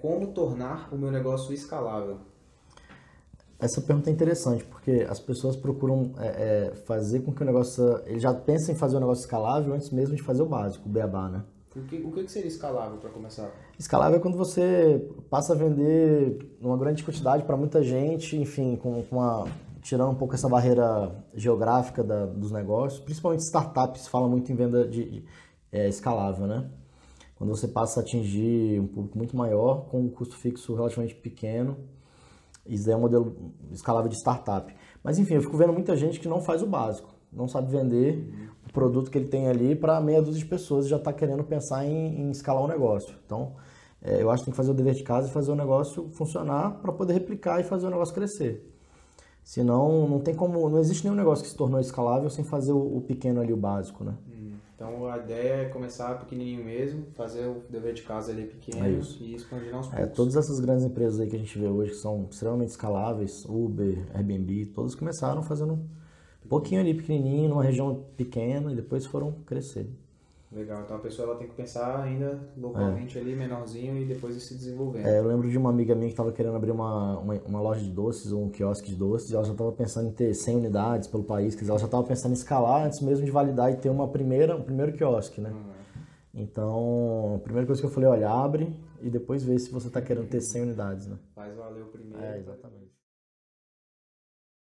Como tornar o meu negócio escalável? Essa pergunta é interessante, porque as pessoas procuram é, é, fazer com que o negócio. Ele já pensa em fazer o negócio escalável antes mesmo de fazer o básico, o beabá, né? O que, o que seria escalável para começar? Escalável é quando você passa a vender numa grande quantidade para muita gente, enfim, com, com uma, tirando um pouco essa barreira geográfica da, dos negócios. Principalmente startups falam muito em venda de, de é, escalável, né? Quando você passa a atingir um público muito maior com um custo fixo relativamente pequeno isso é um modelo escalável de startup. Mas enfim, eu fico vendo muita gente que não faz o básico, não sabe vender uhum. o produto que ele tem ali para meia dúzia de pessoas e já está querendo pensar em, em, escalar o um negócio. Então, é, eu acho que tem que fazer o dever de casa e fazer o negócio funcionar para poder replicar e fazer o negócio crescer. Senão, não tem como, não existe nenhum negócio que se tornou escalável sem fazer o, o pequeno ali, o básico, né? Uhum. Então a ideia é começar pequenininho mesmo, fazer o dever de casa ali pequeno é e expandir aos poucos. É, todas essas grandes empresas aí que a gente vê hoje que são extremamente escaláveis, Uber, Airbnb, todas começaram fazendo um pouquinho ali pequenininho, numa região pequena e depois foram crescer. Legal, então a pessoa ela tem que pensar ainda localmente é. ali, menorzinho, e depois ir se desenvolvendo. É, eu lembro de uma amiga minha que estava querendo abrir uma, uma, uma, loja de doces ou um quiosque de doces, e ela já estava pensando em ter 100 unidades pelo país, quer dizer, ela já estava pensando em escalar antes mesmo de validar e ter uma primeira, um primeiro quiosque, né? Uhum. Então, a primeira coisa que eu falei, olha, abre e depois vê se você está querendo ter 100 unidades, né? Faz valer o primeiro. É, exatamente.